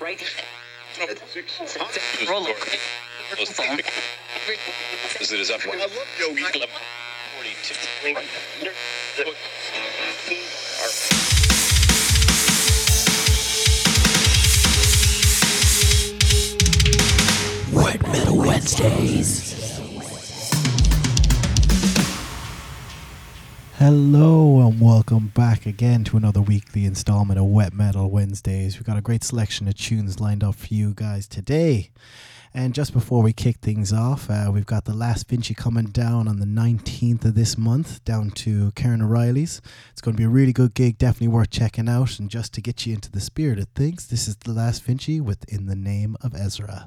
right? Roll it. As it is up. I love Yogi. 42. Wet Metal Wednesdays. Hello and welcome back again to another weekly installment of Wet Metal Wednesdays. We've got a great selection of tunes lined up for you guys today. And just before we kick things off, uh, we've got the last Vinci coming down on the 19th of this month down to Karen O'Reilly's. It's going to be a really good gig, definitely worth checking out. And just to get you into the spirit of things, this is the last Vinci with In the Name of Ezra.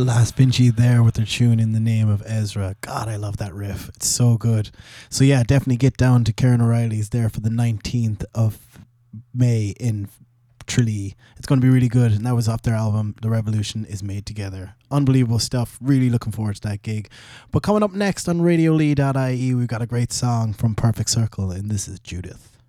The last Vinci there with their tune in the name of Ezra. God, I love that riff. It's so good. So yeah, definitely get down to Karen O'Reilly's there for the 19th of May in Tralee. It's going to be really good. And that was off their album, The Revolution is Made Together. Unbelievable stuff. Really looking forward to that gig. But coming up next on radiolee.ie, we've got a great song from Perfect Circle, and this is Judith.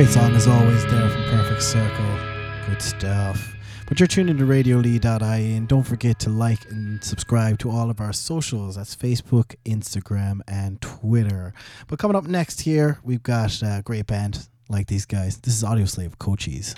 Great song as always there from Perfect Circle. Good stuff. But you're tuned into radiolee.ie and don't forget to like and subscribe to all of our socials. That's Facebook, Instagram, and Twitter. But coming up next here, we've got a great band like these guys. This is Audio Slave Cochise.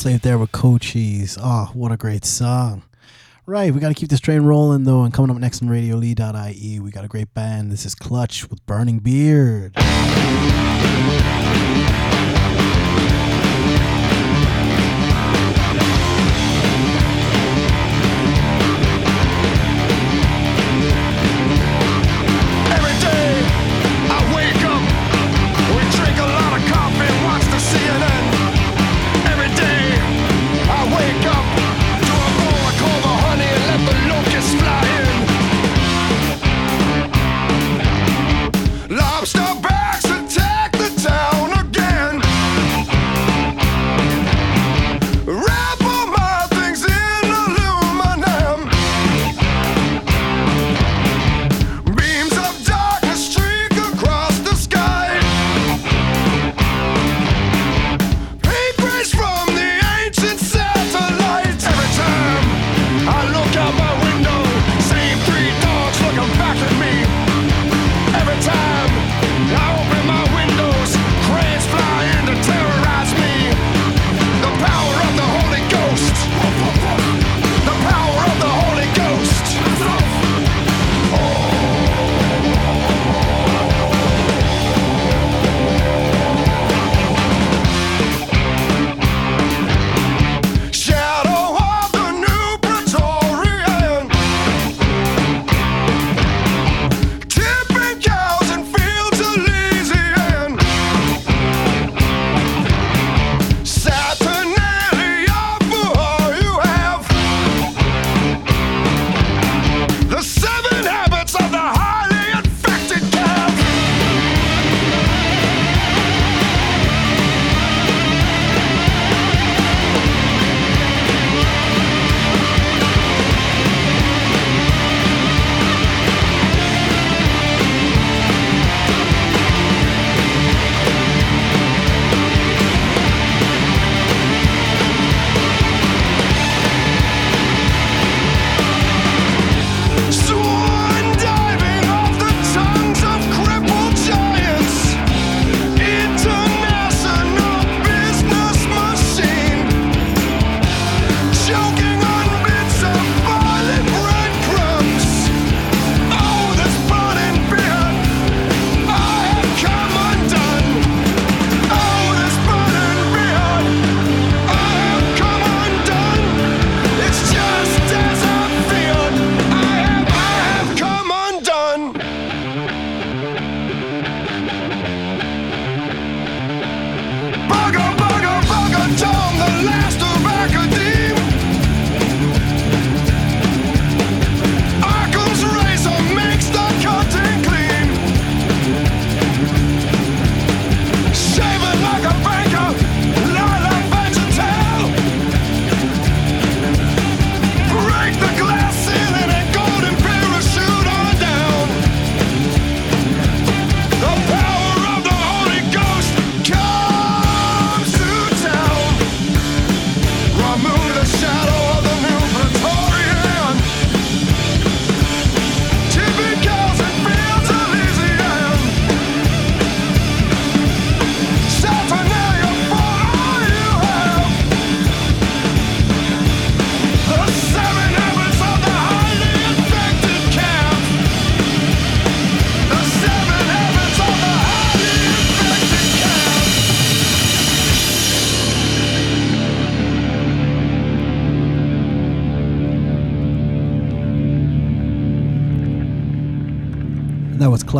Slave there with Cold Oh, what a great song. Right, we got to keep this train rolling though, and coming up next on RadioLee.ie, we got a great band. This is Clutch with Burning Beard.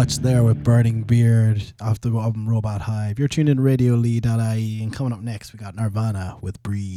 Clutch there with Burning Beard off the album Robot Hive. You're tuned in to Ie and coming up next, we got Nirvana with Breed.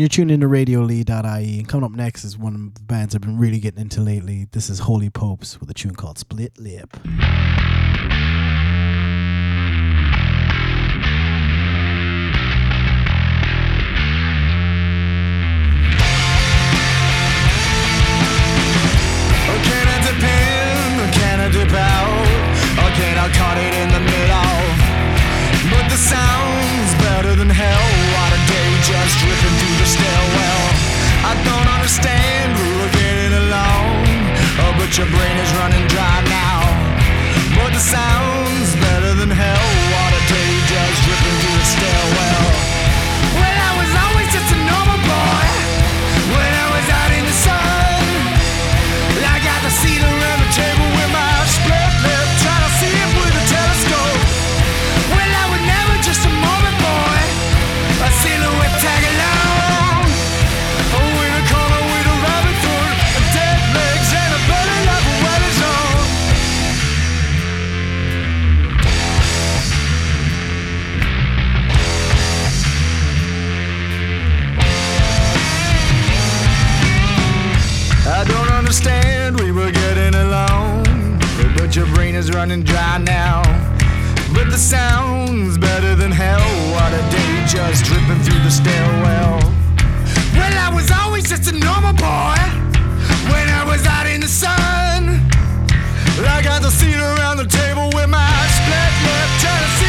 And you're tuned into radiolee.ie. And coming up next is one of the bands I've been really getting into lately. This is Holy Popes with a tune called Split Lip. Can I can I dip out? Or can I cut it in But your brain is running dry now. But the sound's better than hell. Running dry now. But the sound's better than hell. What a day just dripping through the stairwell. Well, I was always just a normal boy when I was out in the sun. I got the seat around the table with my split lip, trying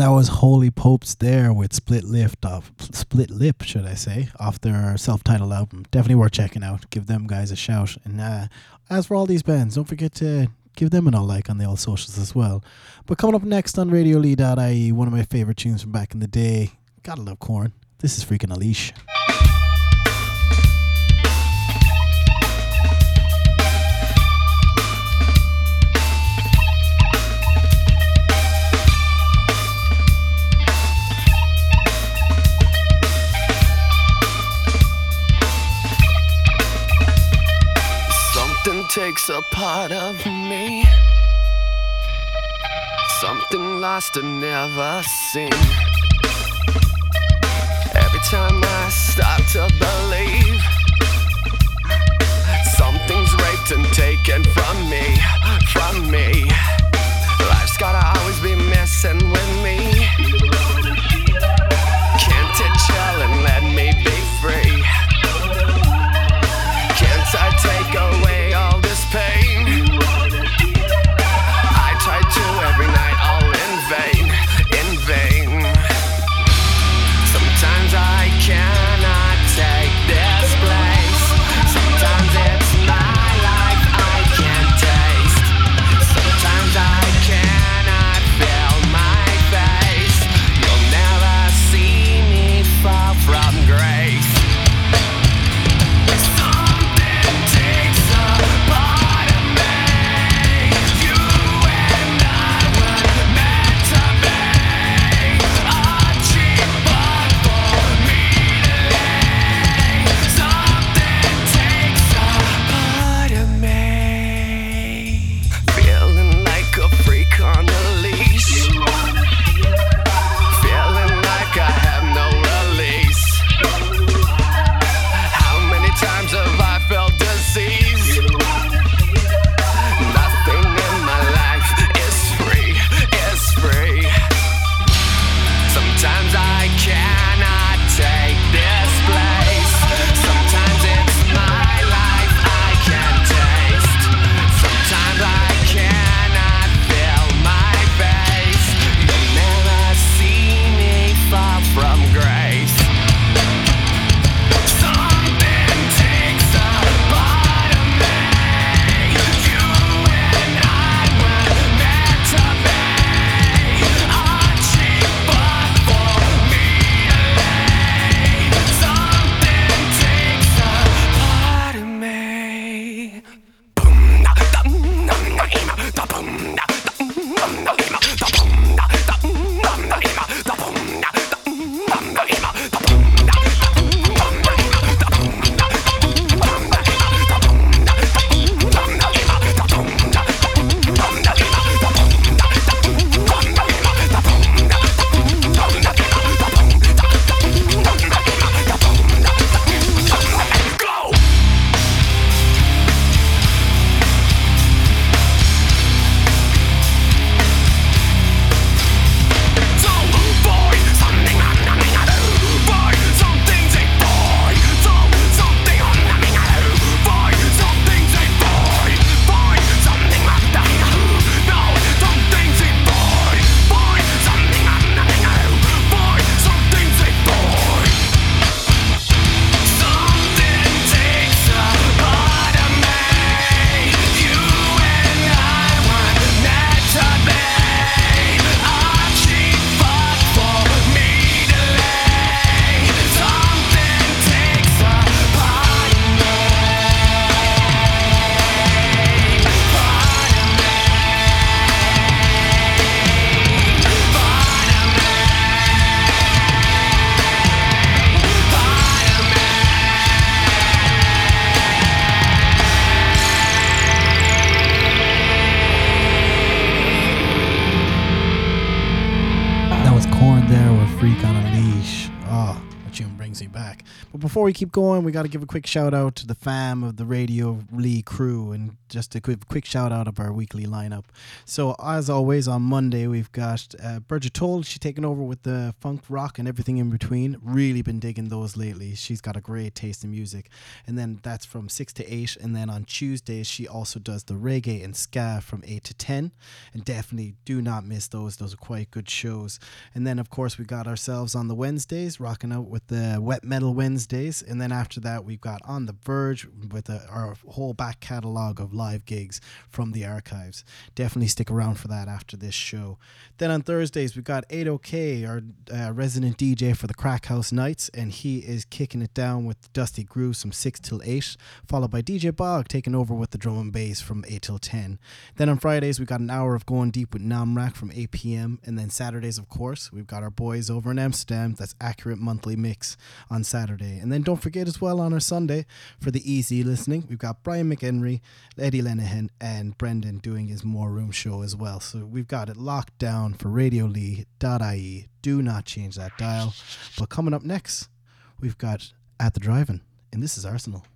that was Holy Popes there with Split Lift off Split Lip, should I say, off their self-titled album. Definitely worth checking out. Give them guys a shout. And uh, as for all these bands, don't forget to give them an all like on the old socials as well. But coming up next on Radio RadioLee.ie, one of my favorite tunes from back in the day. Gotta love Korn. This is Freak On A Leash. Takes a part of me. Something lost and never seen. Every time I start to believe something's raped and taken from me, from me. Life's gotta always be messing with me. We keep going, we got to give a quick shout out to the fam of the Radio Lee crew and just a quick, quick shout out of our weekly lineup. So, as always, on Monday, we've got uh, Bridget Toll. She's taken over with the funk rock and everything in between. Really been digging those lately. She's got a great taste in music. And then that's from 6 to 8. And then on Tuesdays, she also does the reggae and ska from 8 to 10. And definitely do not miss those. Those are quite good shows. And then, of course, we got ourselves on the Wednesdays, rocking out with the Wet Metal Wednesdays. And then after that, we've got On the Verge with a, our whole back catalogue of live gigs from the archives. Definitely stick around for that after this show. Then on Thursdays, we've got 8OK, our uh, resident DJ for the Crack House Nights, and he is kicking it down with Dusty Grooves from 6 till 8, followed by DJ Bog taking over with the drum and bass from 8 till 10. Then on Fridays, we've got an hour of going deep with Namrak from 8 p.m. And then Saturdays, of course, we've got our boys over in Amsterdam. That's Accurate Monthly Mix on Saturday. And then don't forget as well on our Sunday for the easy listening, we've got Brian McHenry, Eddie Lenehan, and Brendan doing his More Room show as well. So we've got it locked down for radiolee.ie. Do not change that dial. But coming up next, we've got At the Drive-In, and this is Arsenal.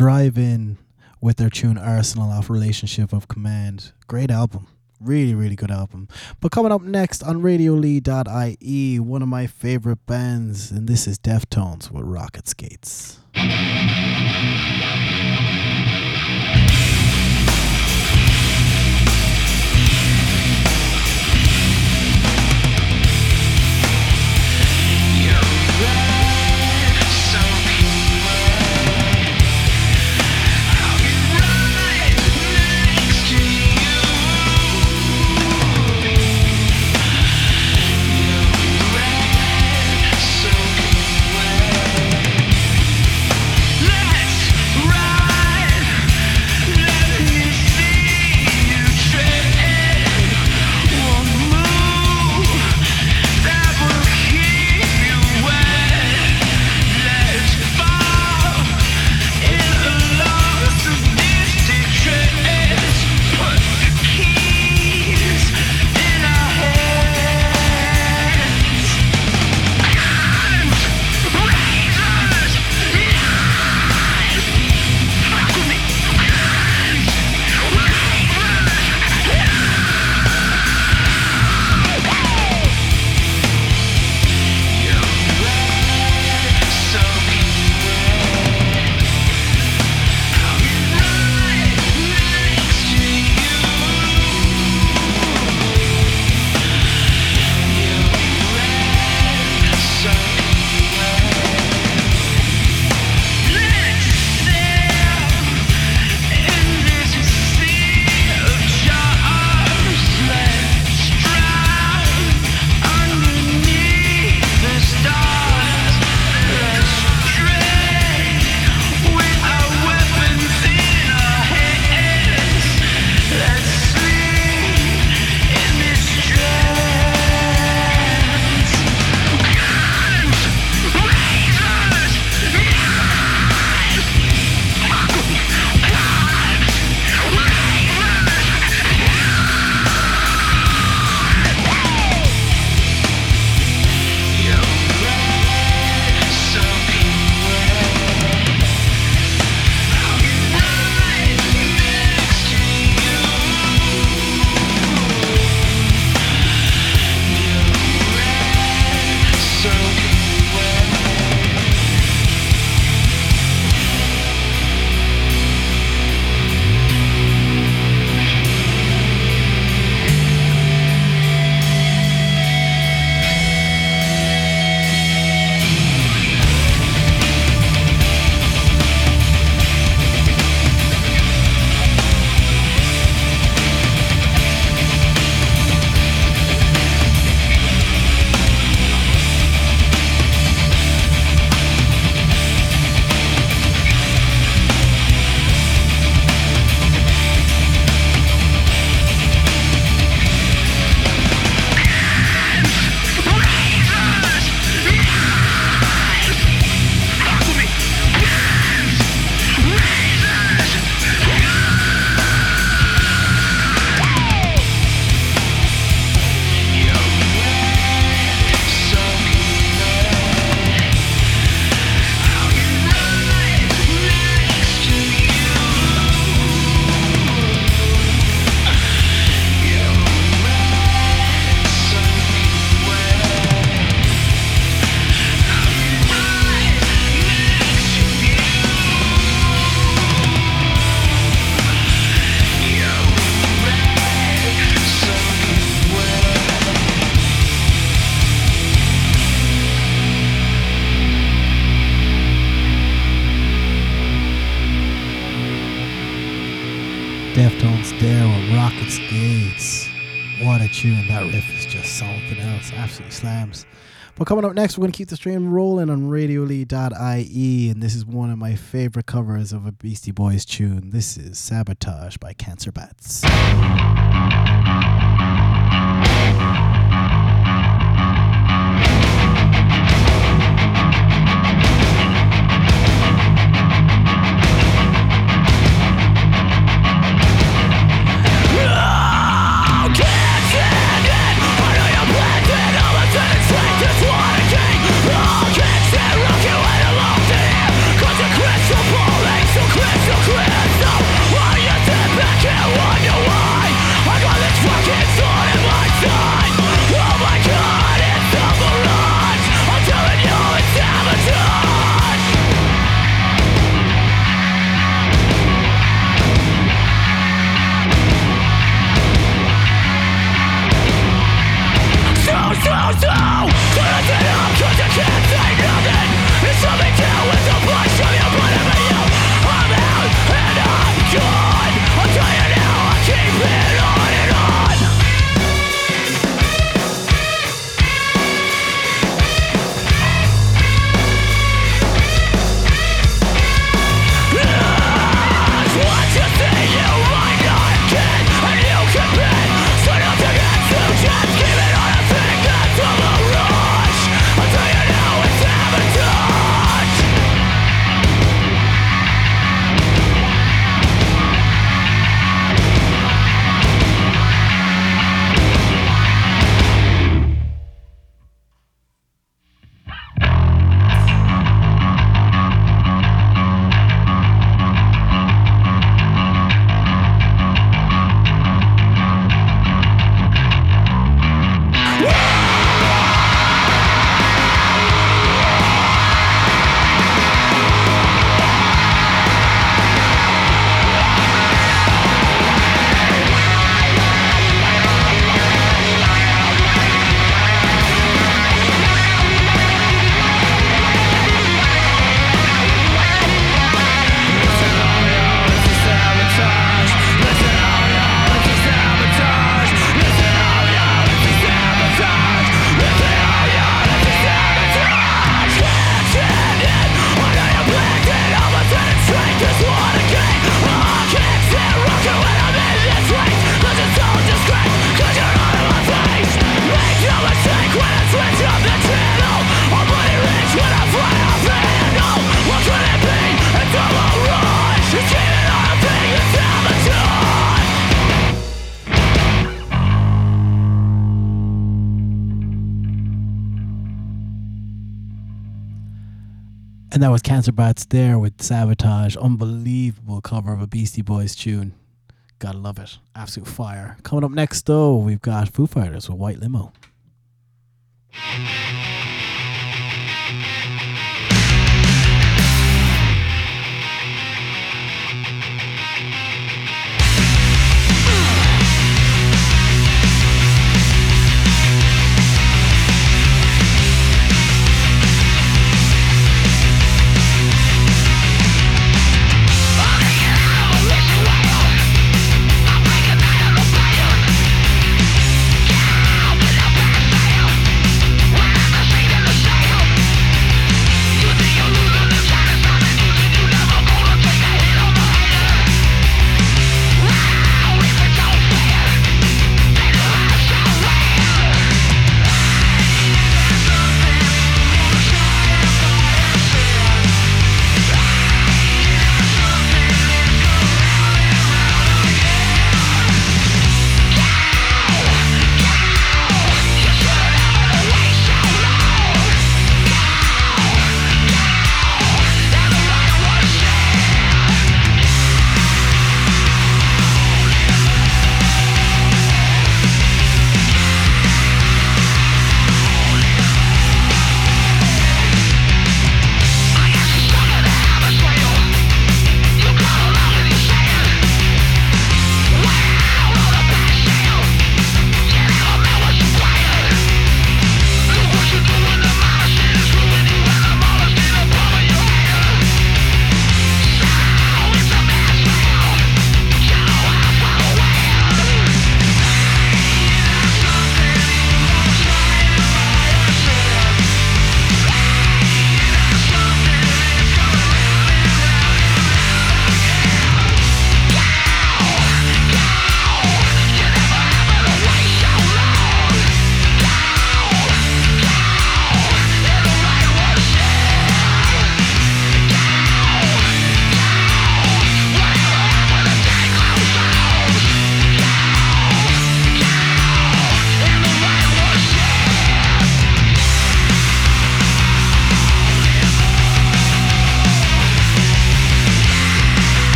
The drive-in with their tune Arsenal off Relationship of Command. Great album. Really, really good album. But coming up next on radiolee.ie, one of my favorite bands, and this is Deftones with Rocket Skates. Gates. What a tune. That riff is just something else. Absolutely slams. But coming up next, we're going to keep the stream rolling on radiolee.ie. And this is one of my favorite covers of a Beastie Boys tune. This is Sabotage by Cancer Bats. Cancer Bats there with Sabotage. Unbelievable cover of a Beastie Boys tune. Gotta love it. Absolute fire. Coming up next, though, we've got Foo Fighters with White Limo.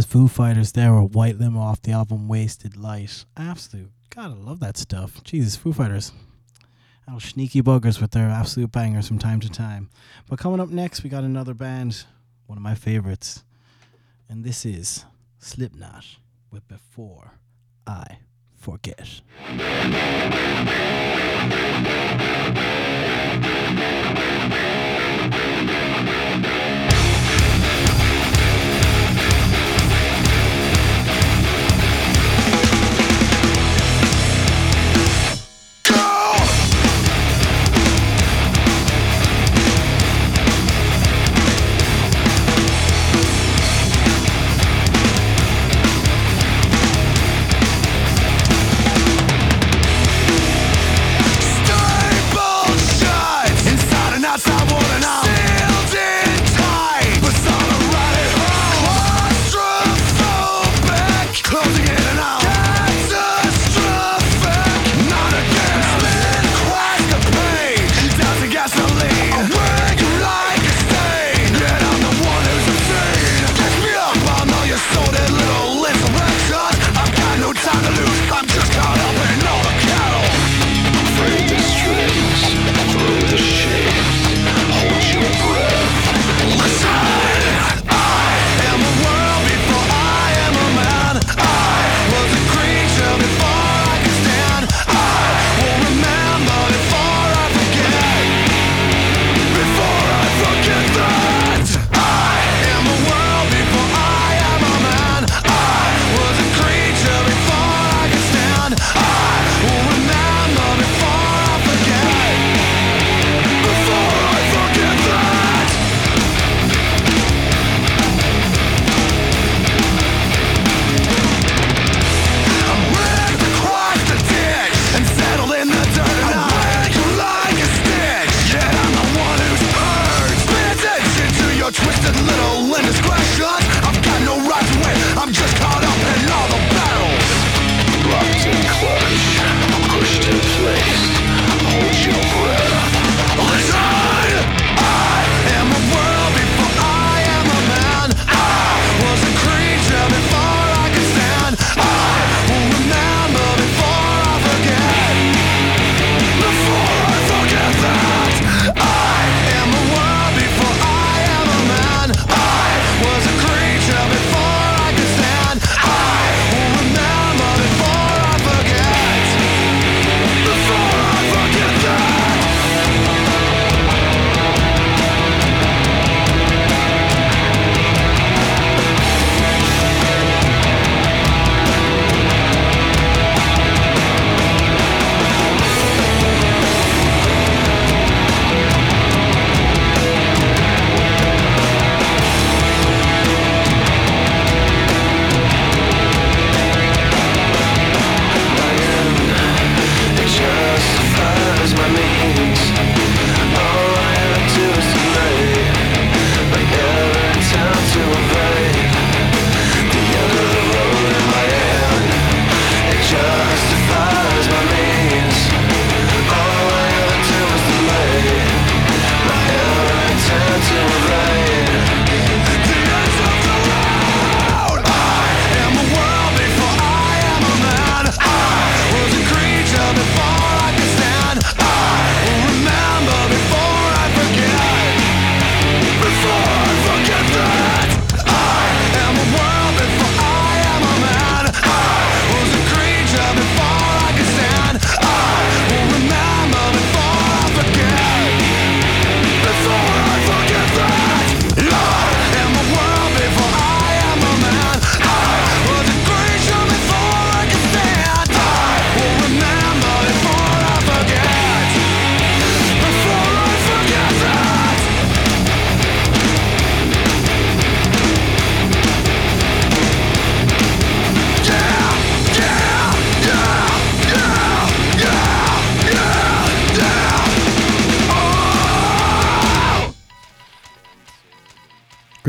was Foo Fighters there with White Limo off the album Wasted Light. Absolute. God, I love that stuff. Jesus, Foo Fighters. Little sneaky buggers with their absolute bangers from time to time. But coming up next, we got another band, one of my favorites. And this is Slipknot with Before I Forget.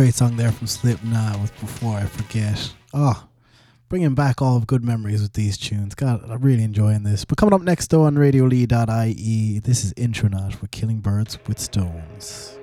Great song there from Slipknot with Before I Forget. Oh, bringing back all of good memories with these tunes. God, I'm really enjoying this. But coming up next, though, on radiolee.ie, this is Intronaut. We're killing birds with stones.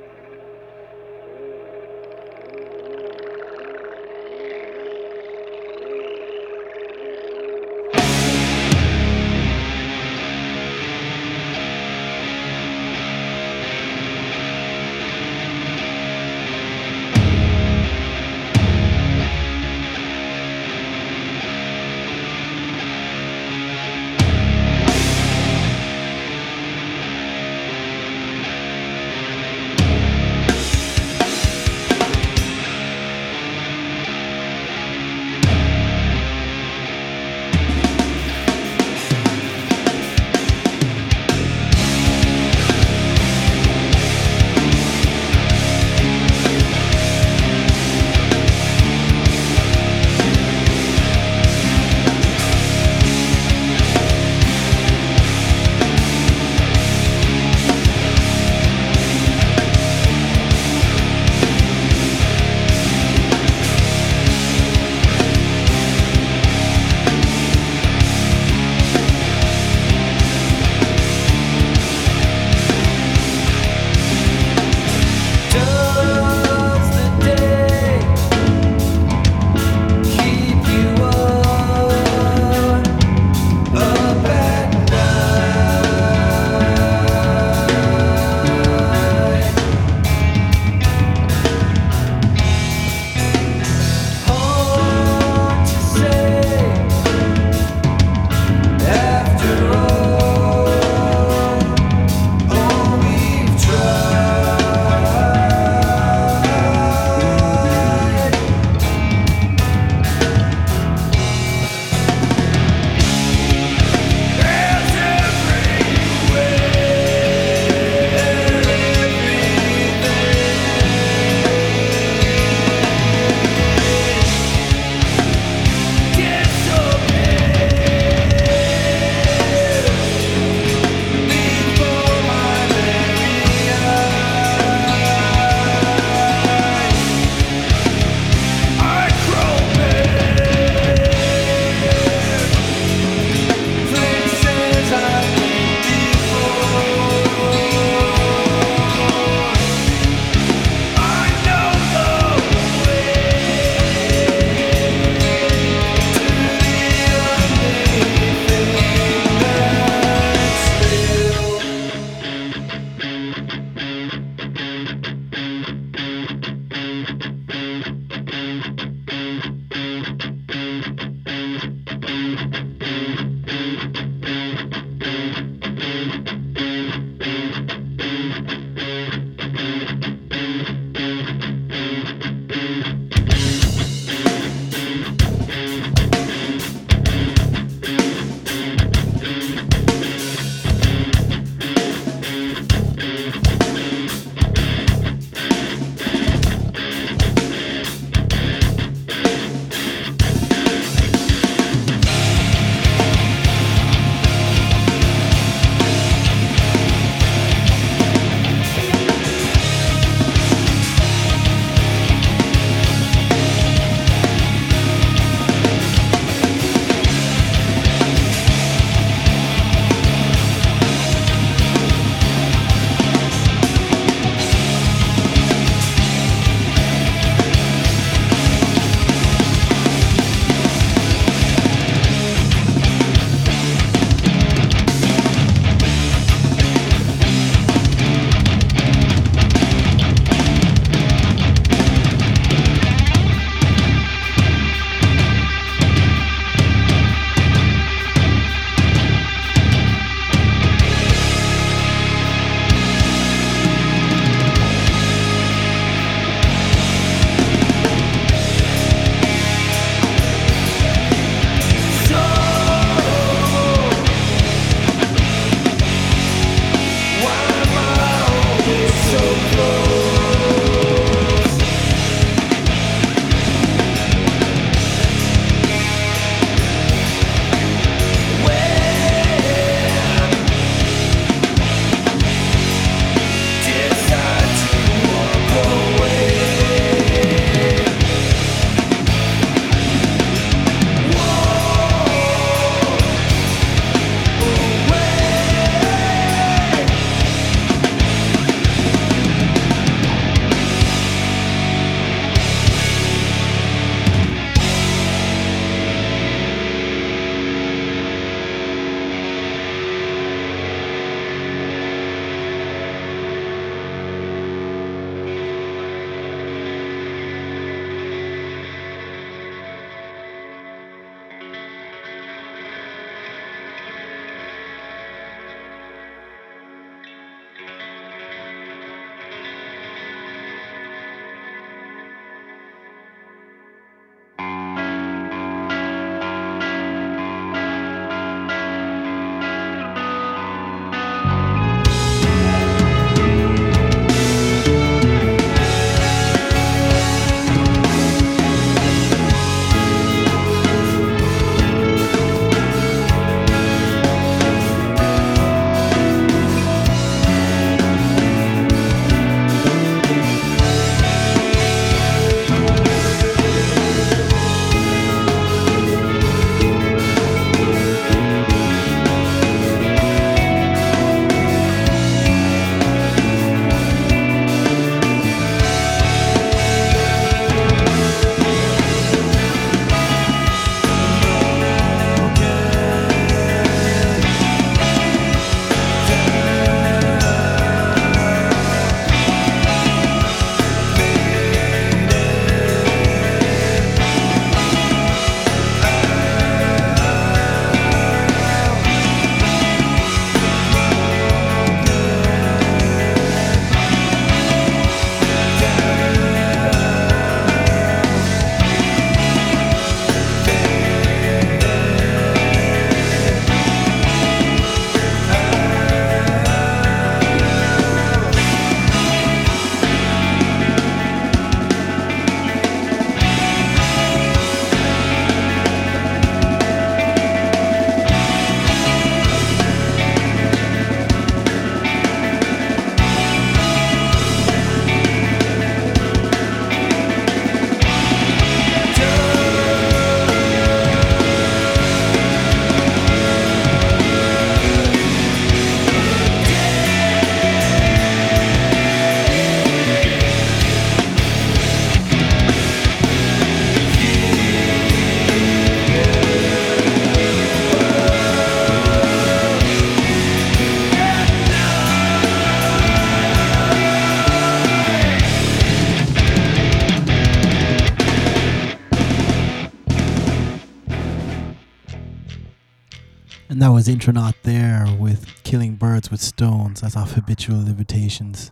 Was Intronaut there with Killing Birds with Stones. That's off Habitual Levitations.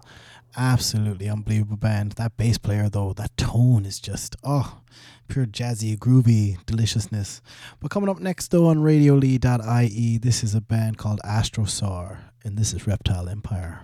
Absolutely unbelievable band. That bass player, though, that tone is just, oh, pure jazzy, groovy deliciousness. But coming up next, though, on radiolee.ie, this is a band called Astrosaur, and this is Reptile Empire.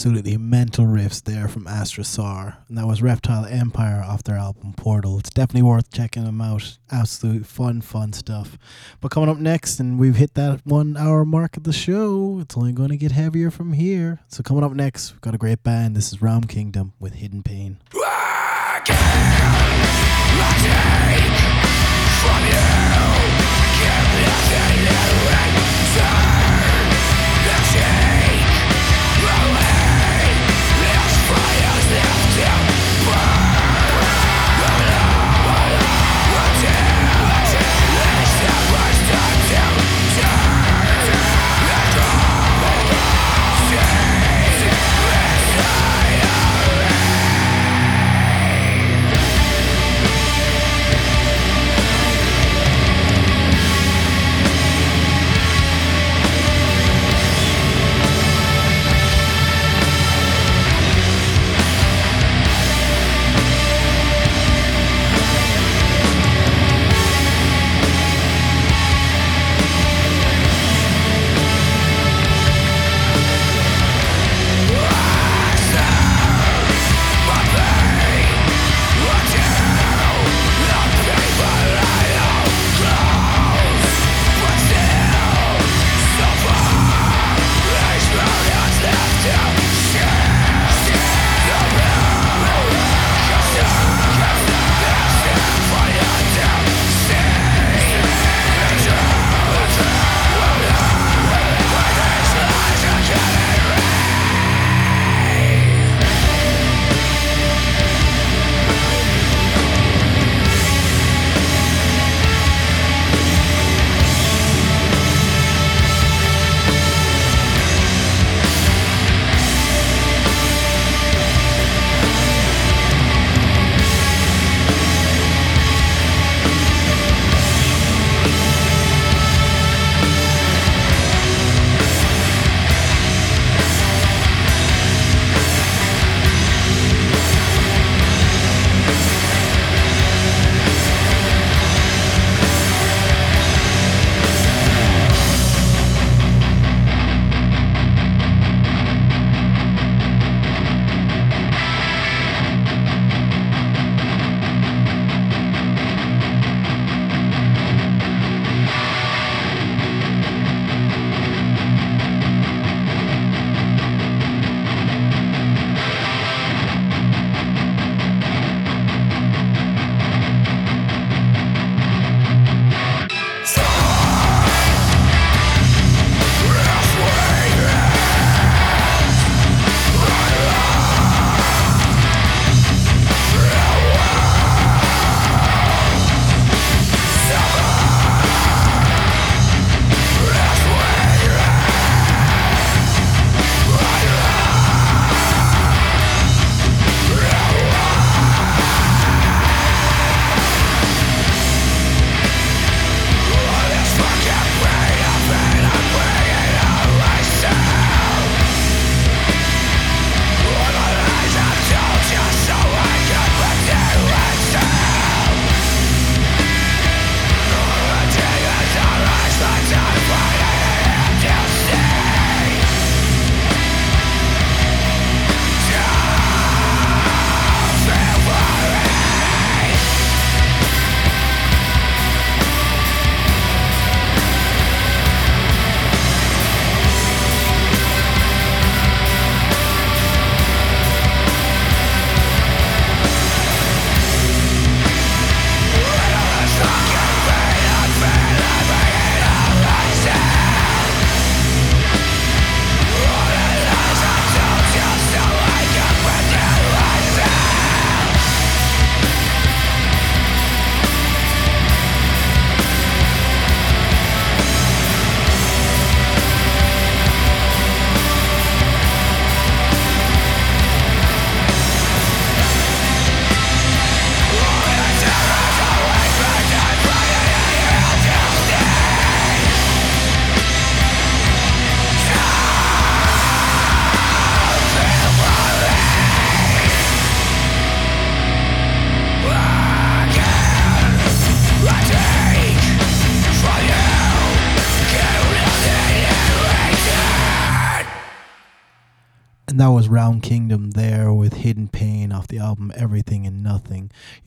Absolutely mental riffs there from Astrosaur, and that was Reptile Empire off their album Portal. It's definitely worth checking them out. Absolute fun, fun stuff. But coming up next, and we've hit that one hour mark of the show. It's only going to get heavier from here. So coming up next, we've got a great band. This is Raum Kingdom with Hidden Pain.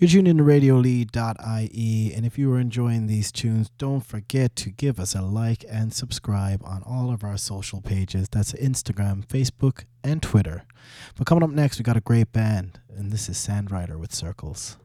You're tuned in to RadioLead.ie, and if you are enjoying these tunes, don't forget to give us a like and subscribe on all of our social pages. That's Instagram, Facebook, and Twitter. But coming up next, we got a great band, and this is Sandrider with Circles.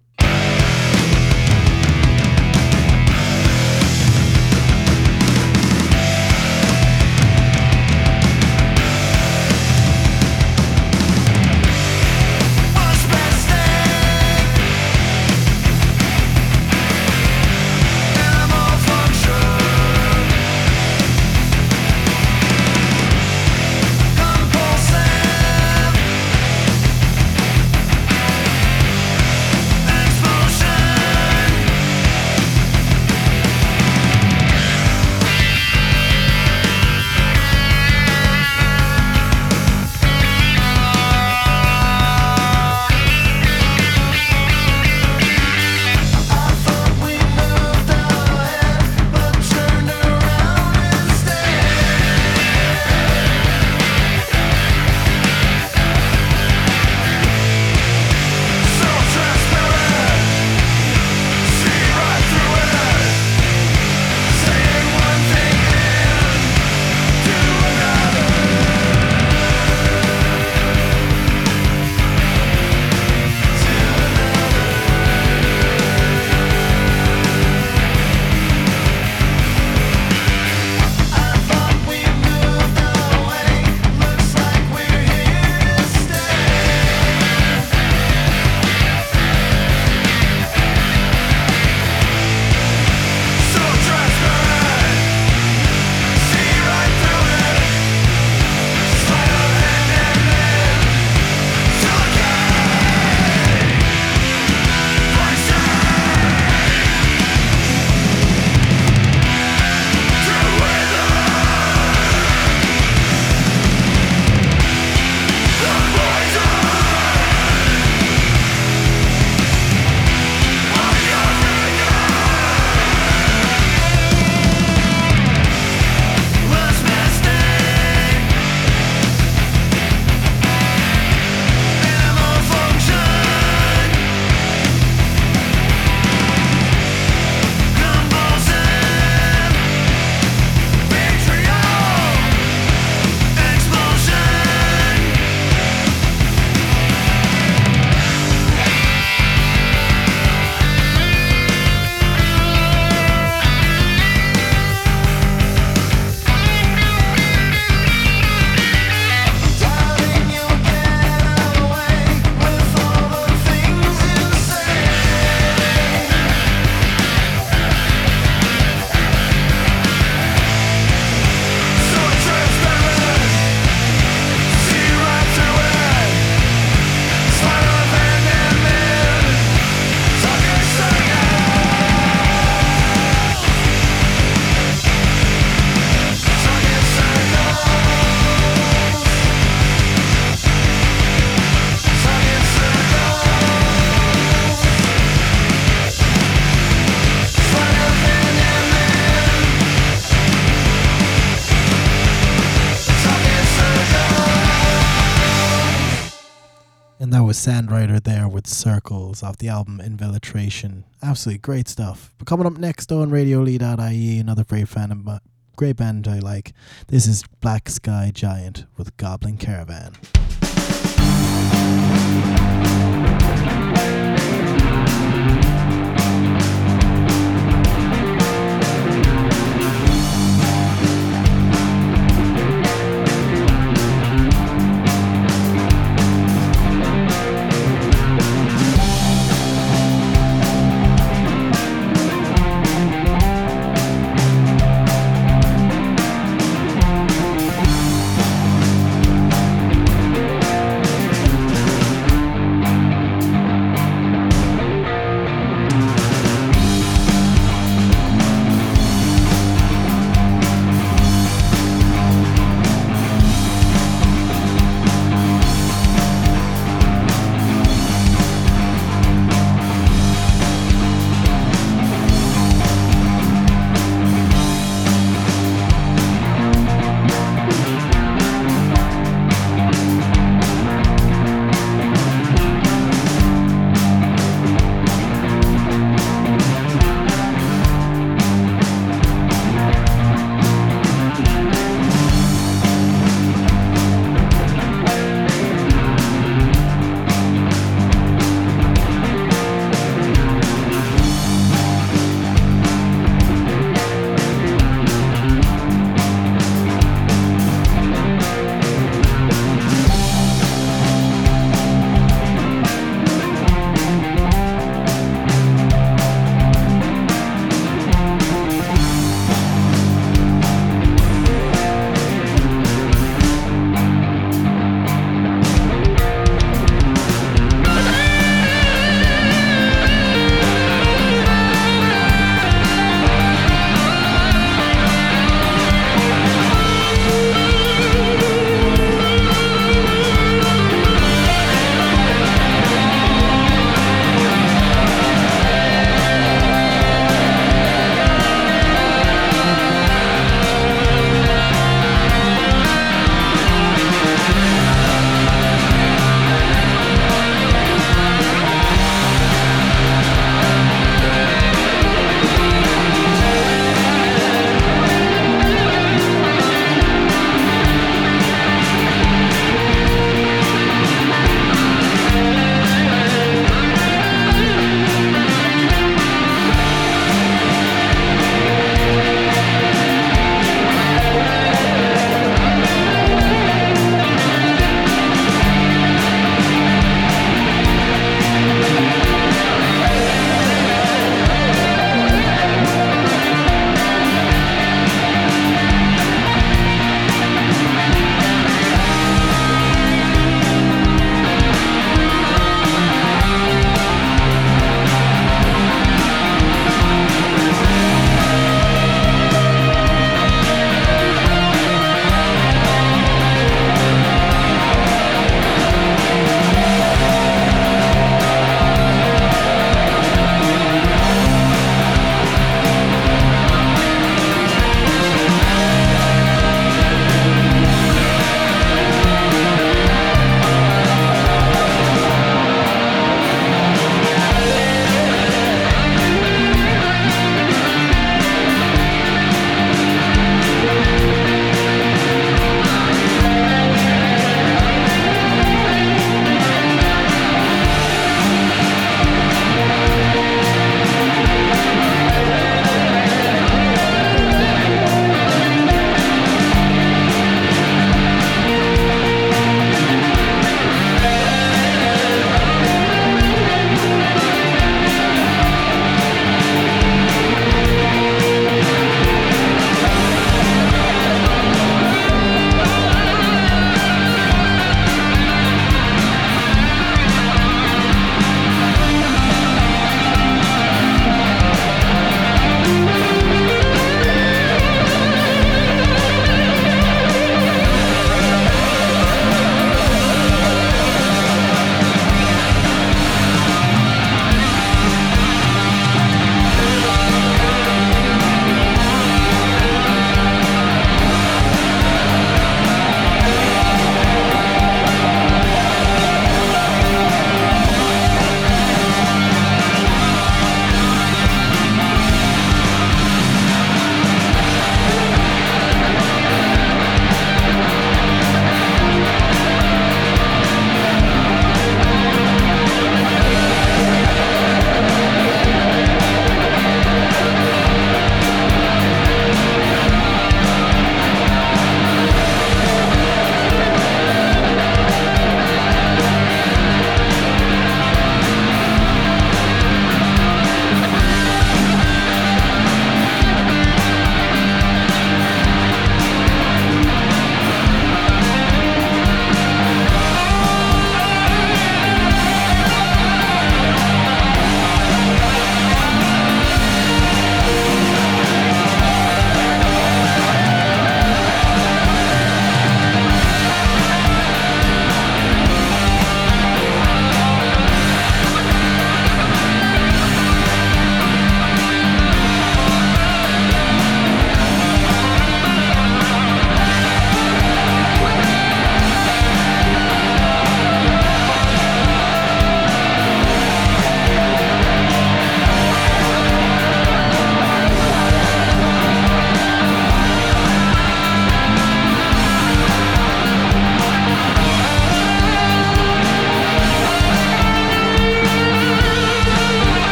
Sandrider there with Circles off the album Enveletration. Absolutely great stuff. But coming up next on RadioLee.ie, another great fan of my, great band I like. This is Black Sky Giant with Goblin Caravan.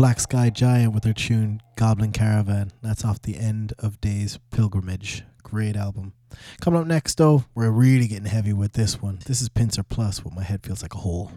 Black Sky Giant with their tune Goblin Caravan. That's off the End of Days Pilgrimage. Great album. Coming up next, though, we're really getting heavy with this one. This is Pincer Plus, what my head feels like a hole.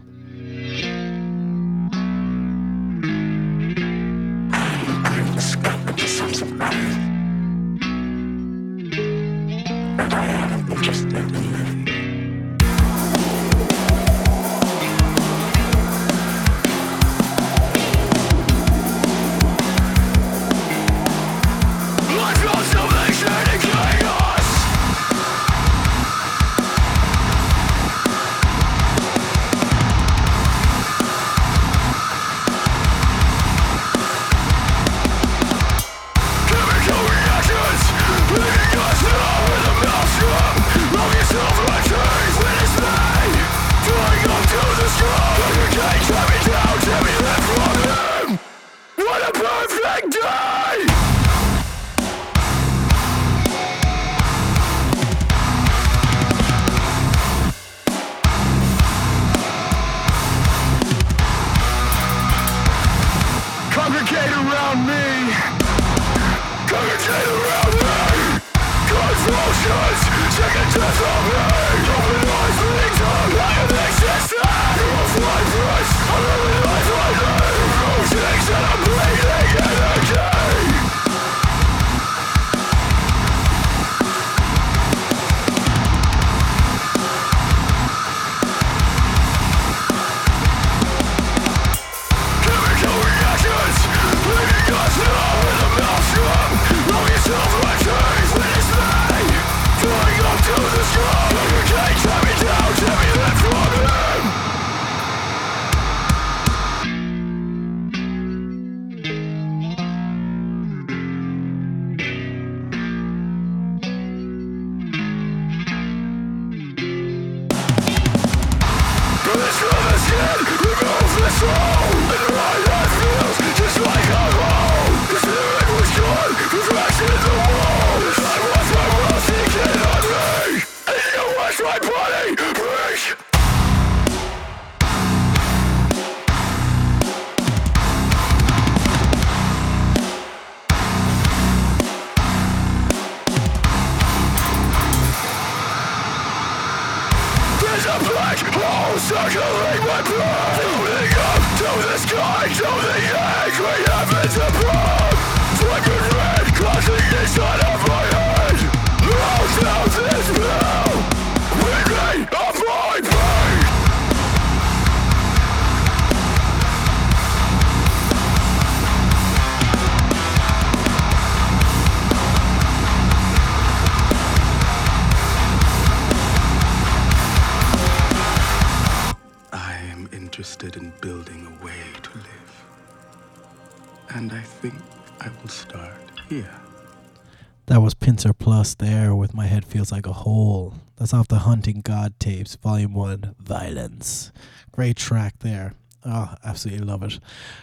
feels like a hole. That's off the Hunting God tapes, Volume 1, Violence. Great track there. Oh, absolutely love it.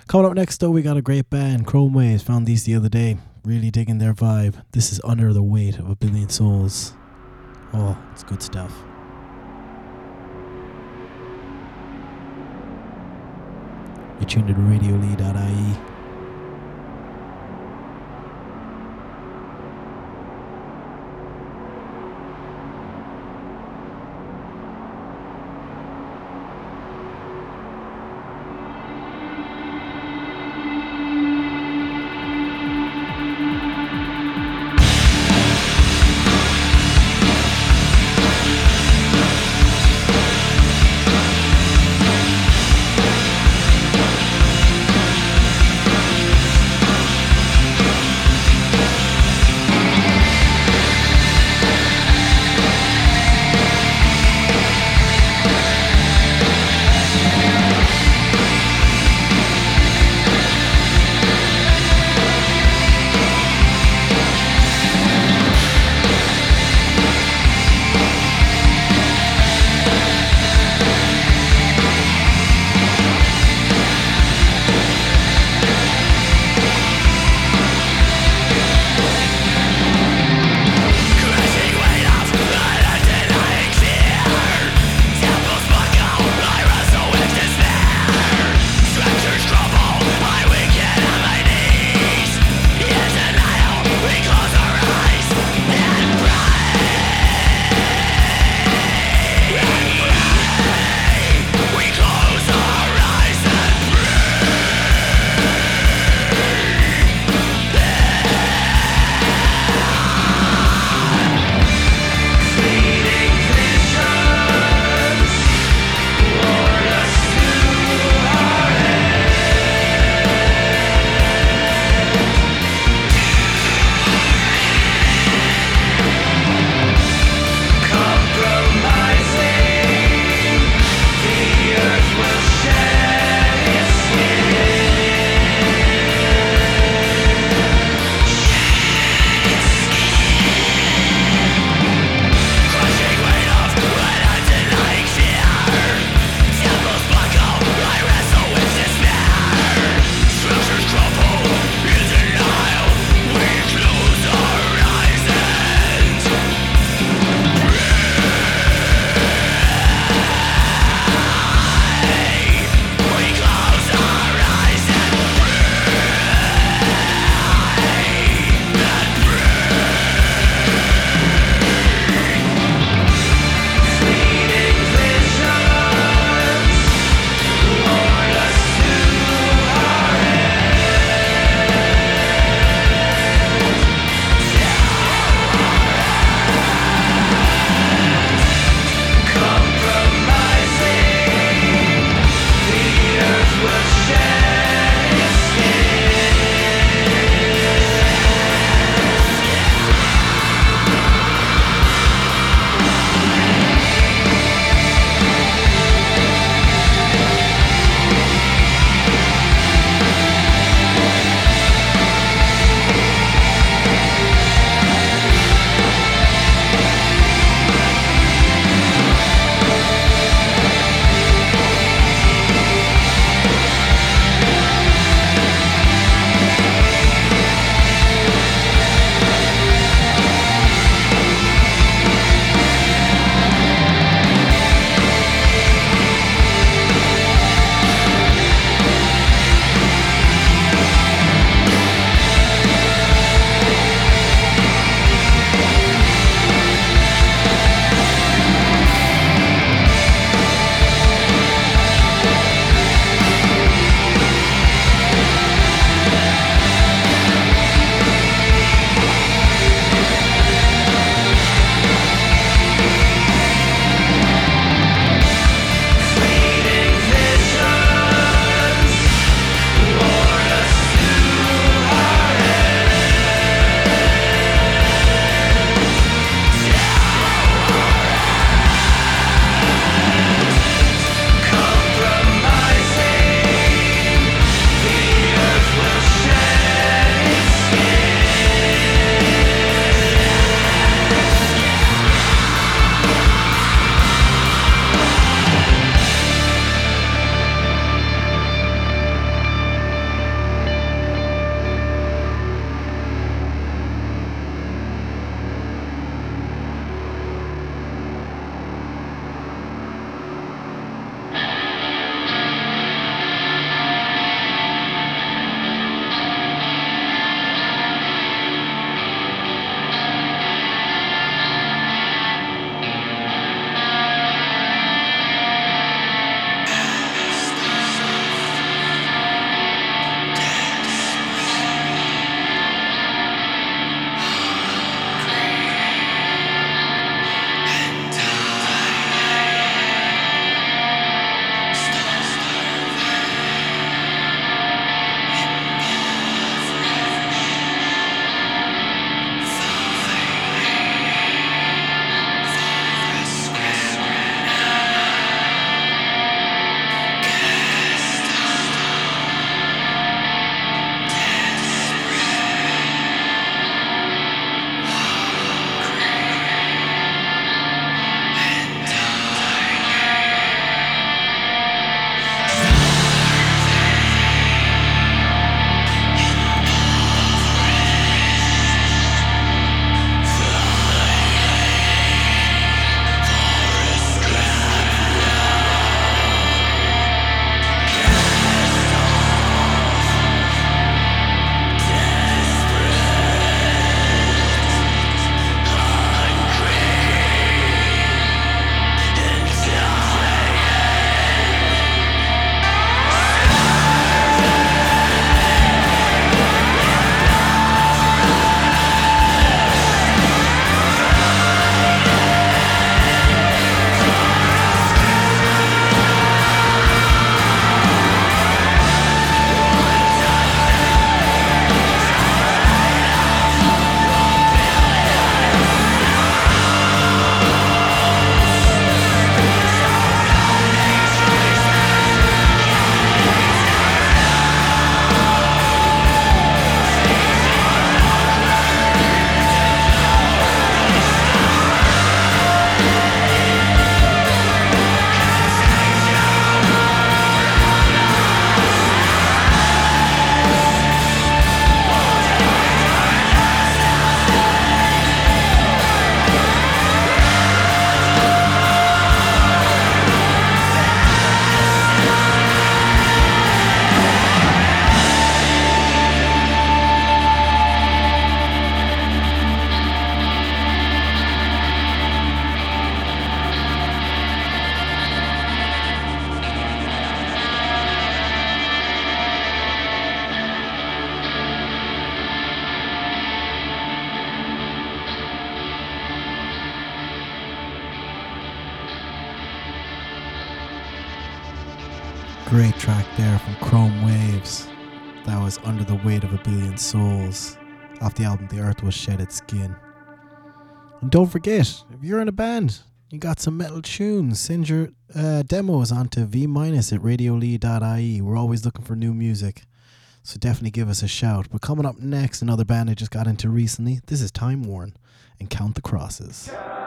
Coming up next, though, we got a great band, Chrome Waves. Found these the other day. Really digging their vibe. This is Under the Weight of a Billion Souls. Oh, it's good stuff. You're tuned to radiole.ie. Shed Its Skin. And don't forget, if you're in a band, you got some metal tunes, send your uh, demos onto v minus at radiolee.ie. We're always looking for new music. So definitely give us a shout. But coming up next, another band I just got into recently. This is Timeworn and Count the Crosses. Break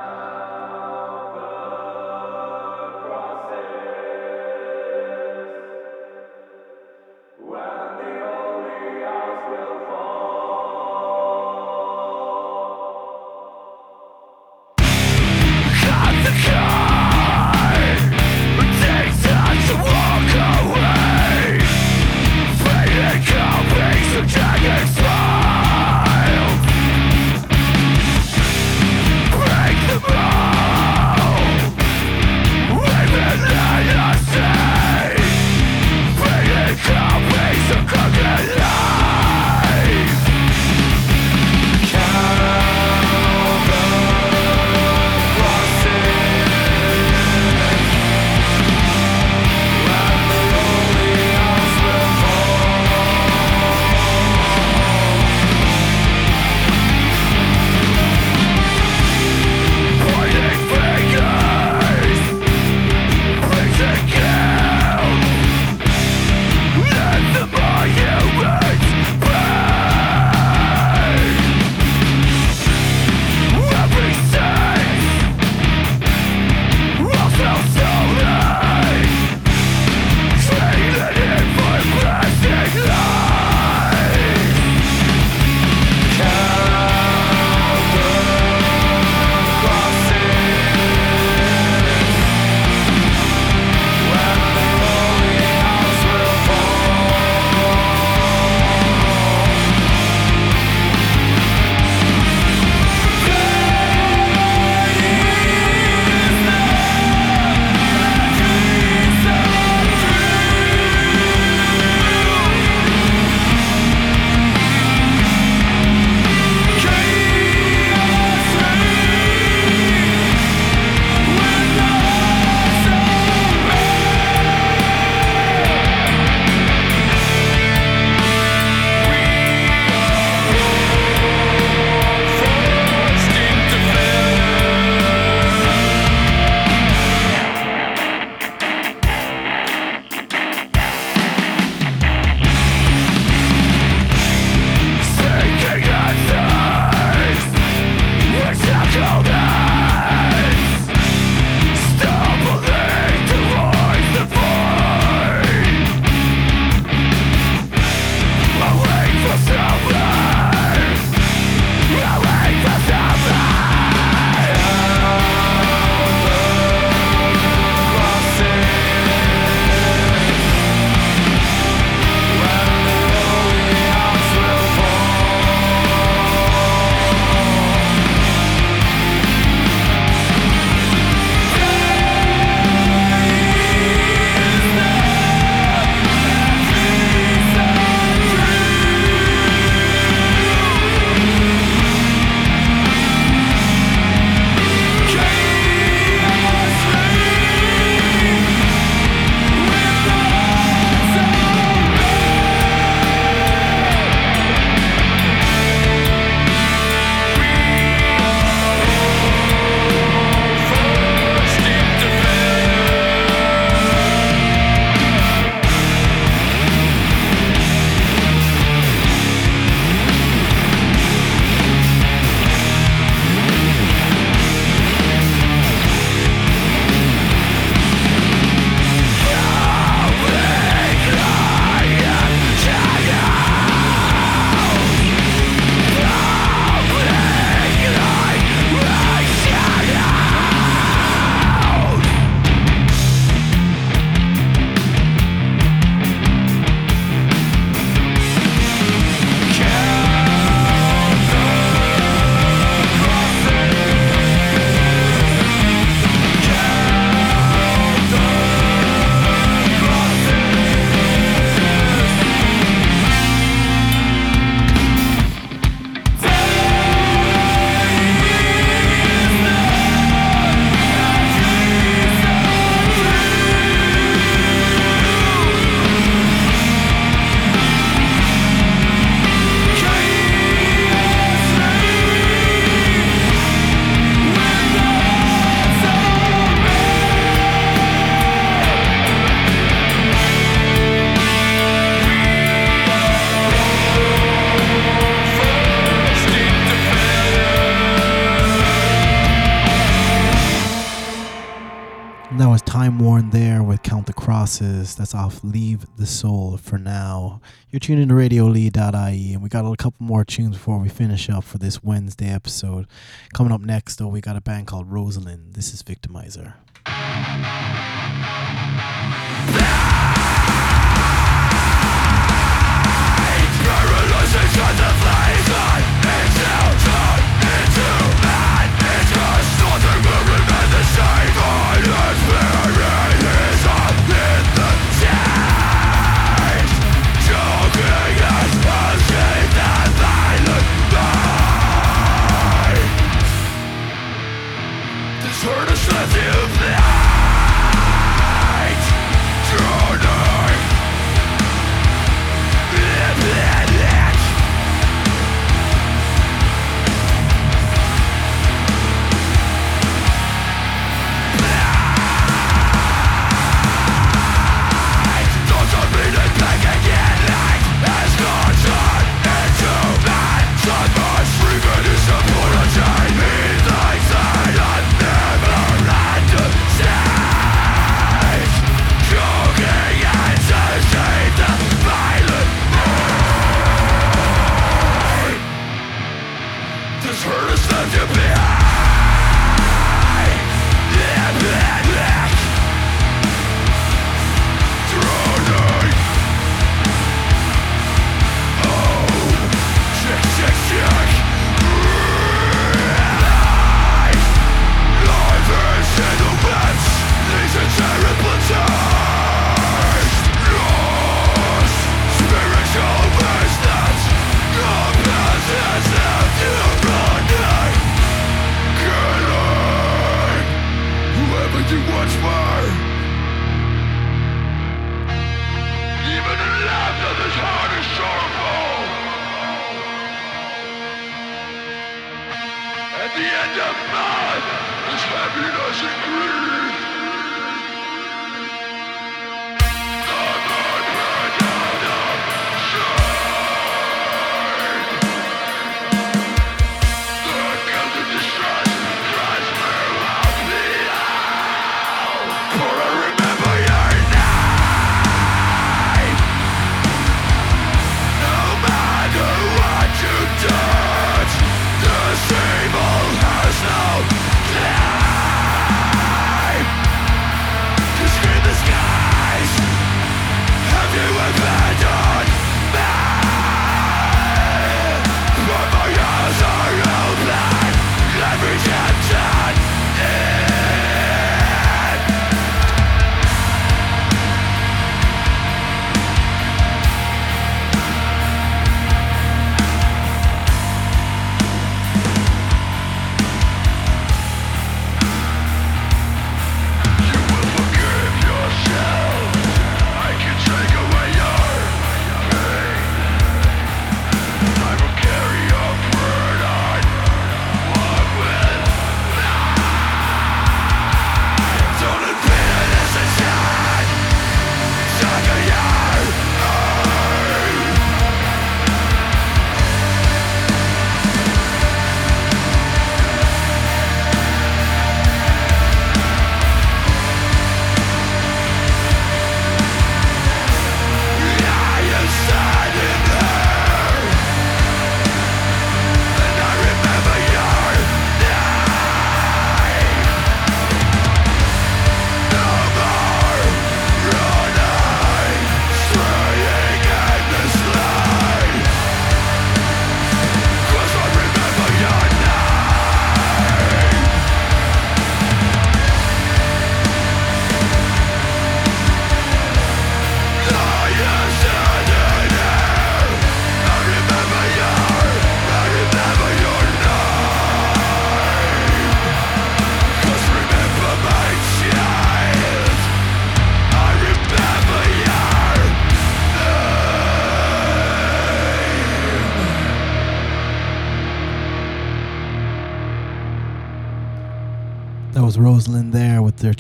Crosses. That's off Leave the Soul for now. You're tuned into RadioLee.ie, and we got a couple more tunes before we finish up for this Wednesday episode. Coming up next, though, we got a band called Roselyn. This is Victimizer. Turn us left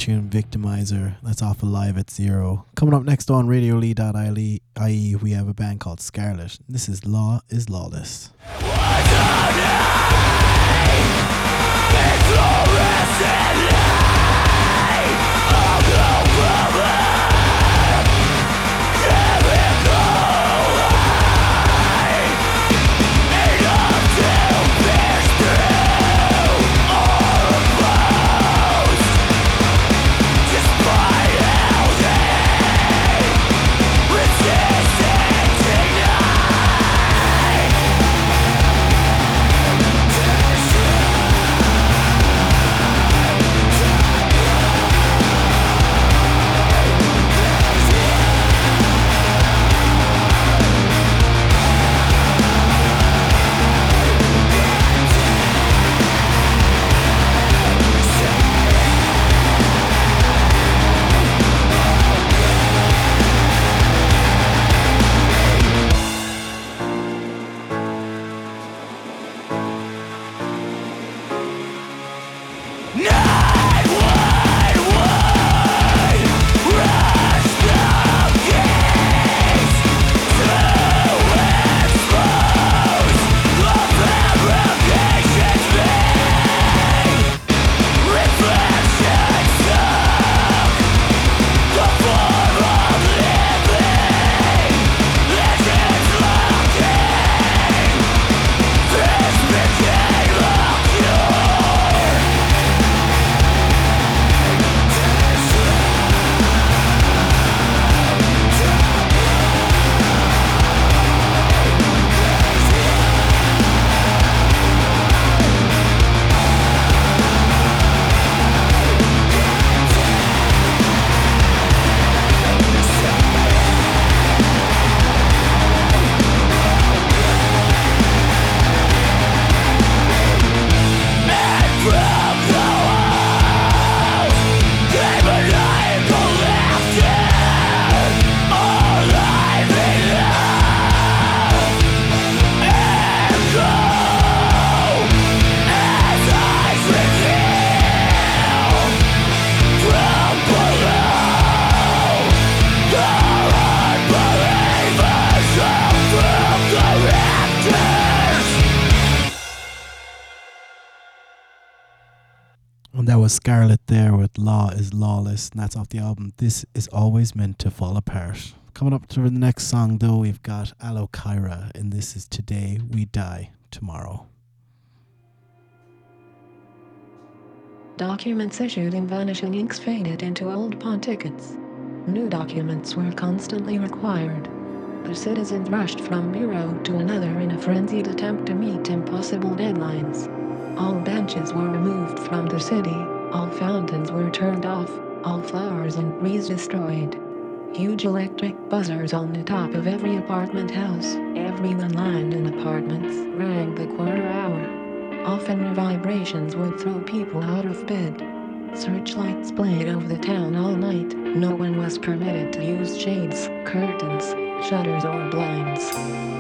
tune Victimizer. That's off Alive at Zero. Coming up next on Radio RadioLee.ie, we have a band called Scarlet. This is Law is Lawless. Scarlet there with Law is Lawless, and that's off the album This Is Always Meant to Fall Apart. Coming up to the next song, though, we've got Allochiria, and this is Today We Die Tomorrow. Documents issued in vanishing inks faded into old pawn tickets. New documents were constantly required. The citizens rushed from bureau to another in a frenzied attempt to meet impossible deadlines. All benches were removed from the city, all fountains were turned off, all flowers and trees destroyed. Huge electric buzzers on the top of every apartment house, everyone lined in apartments, rang the quarter hour. Often the vibrations would throw people out of bed. Searchlights played over the town all night. No one was permitted to use shades, curtains, shutters, or blinds.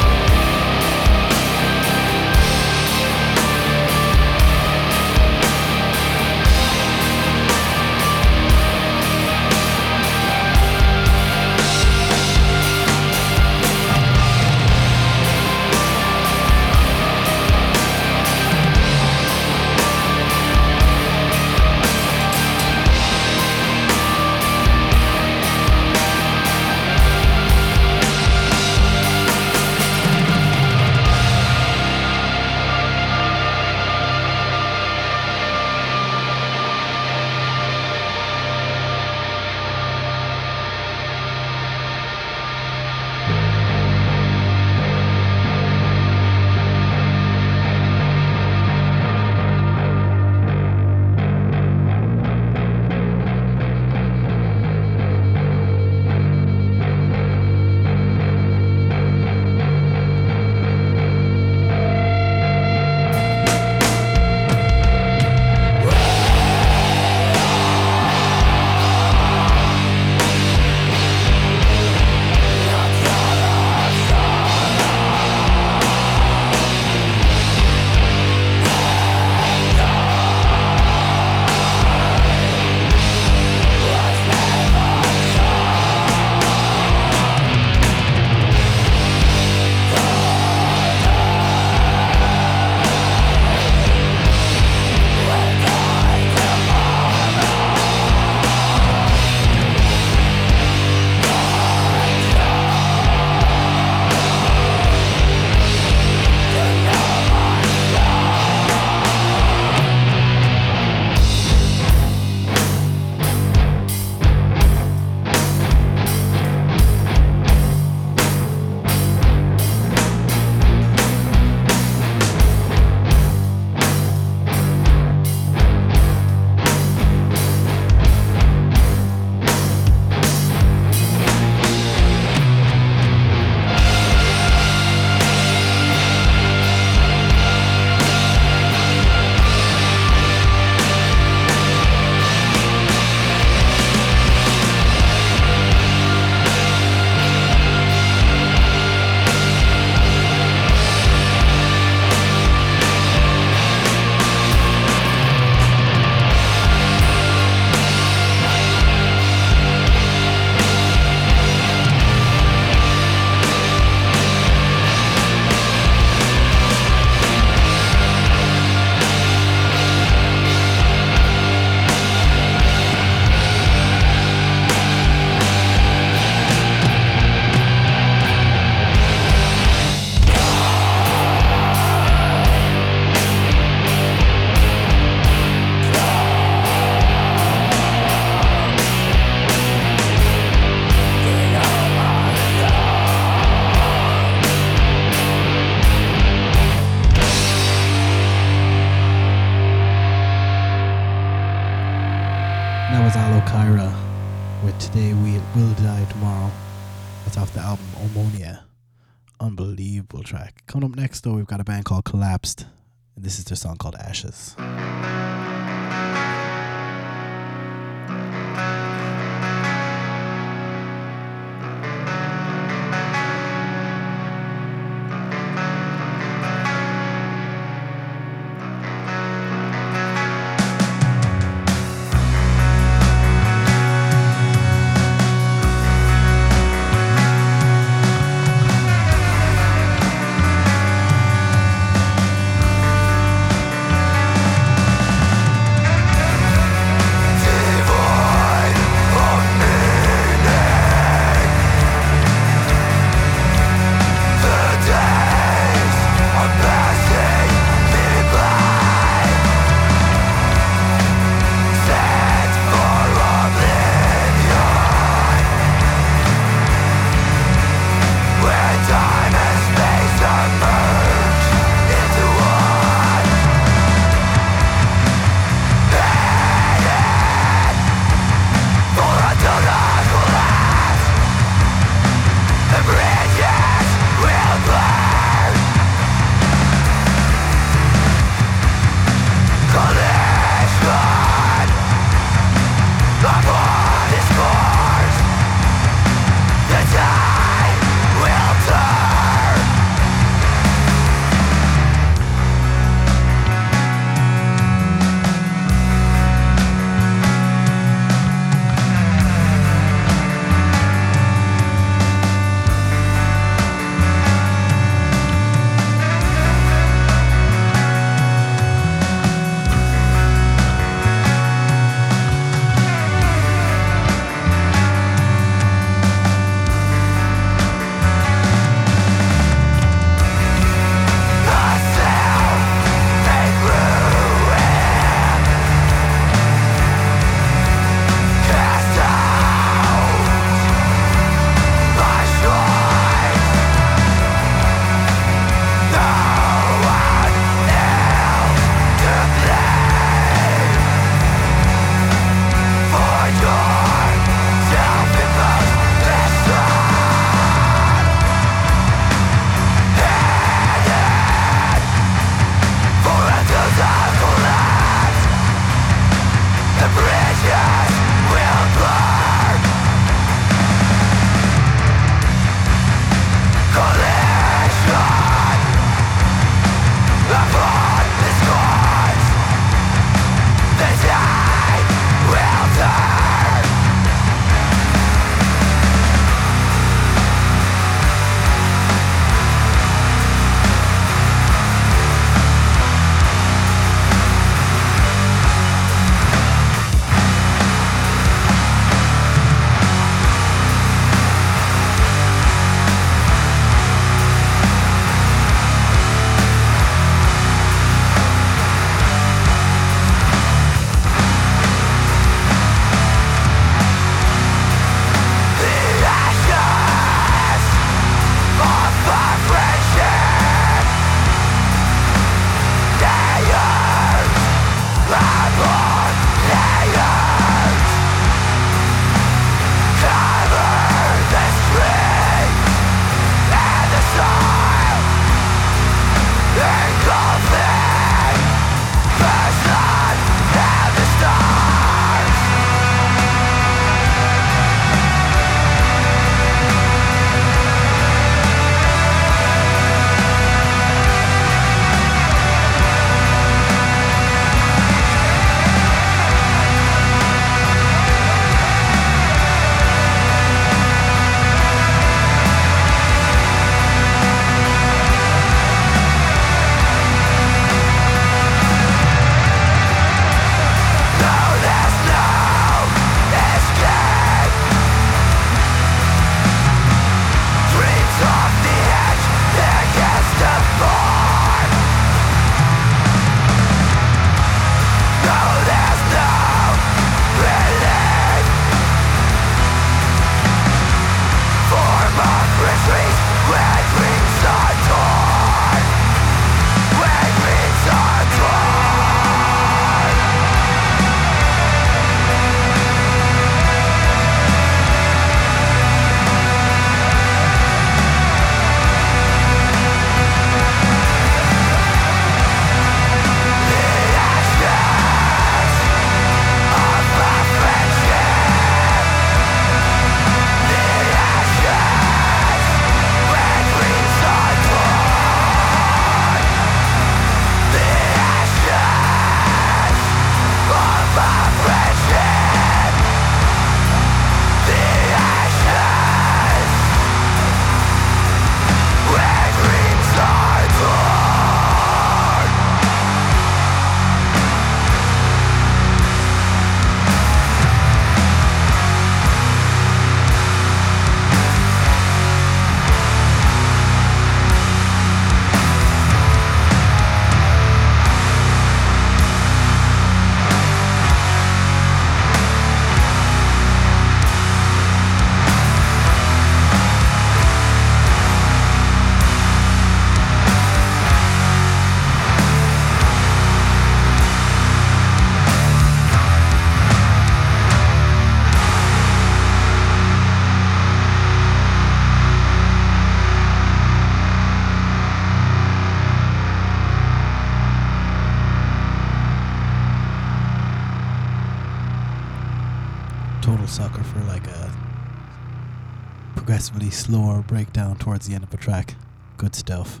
Progressively slower breakdown towards the end of a track. Good stuff.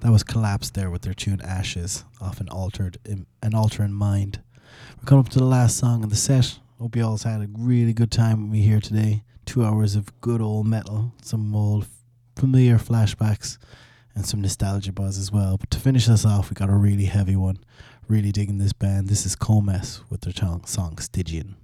That was Kollapsed there with their tune Ashes off an altered Im- an altar in mind. We're coming up to the last song of the set. Hope you all had a really good time with me here today. Two hours of good old metal, some old familiar flashbacks, and some nostalgia buzz as well. But to finish us off, we got a really heavy one. Really digging this band. This is COMESS with their song Stygian.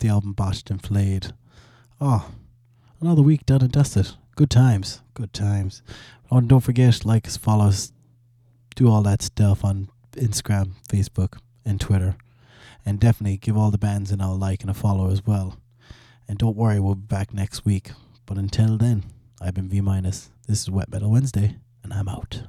The album Botched and Flailed. Oh, another week done and dusted. Good times. Good times. Oh, and don't forget, like us, follow us, do all that stuff on Instagram, Facebook, and Twitter. And definitely give all the bands and a like and a follow as well. And don't worry, we'll be back next week. But until then, I've been V minus. This is Wet Metal Wednesday, and I'm out.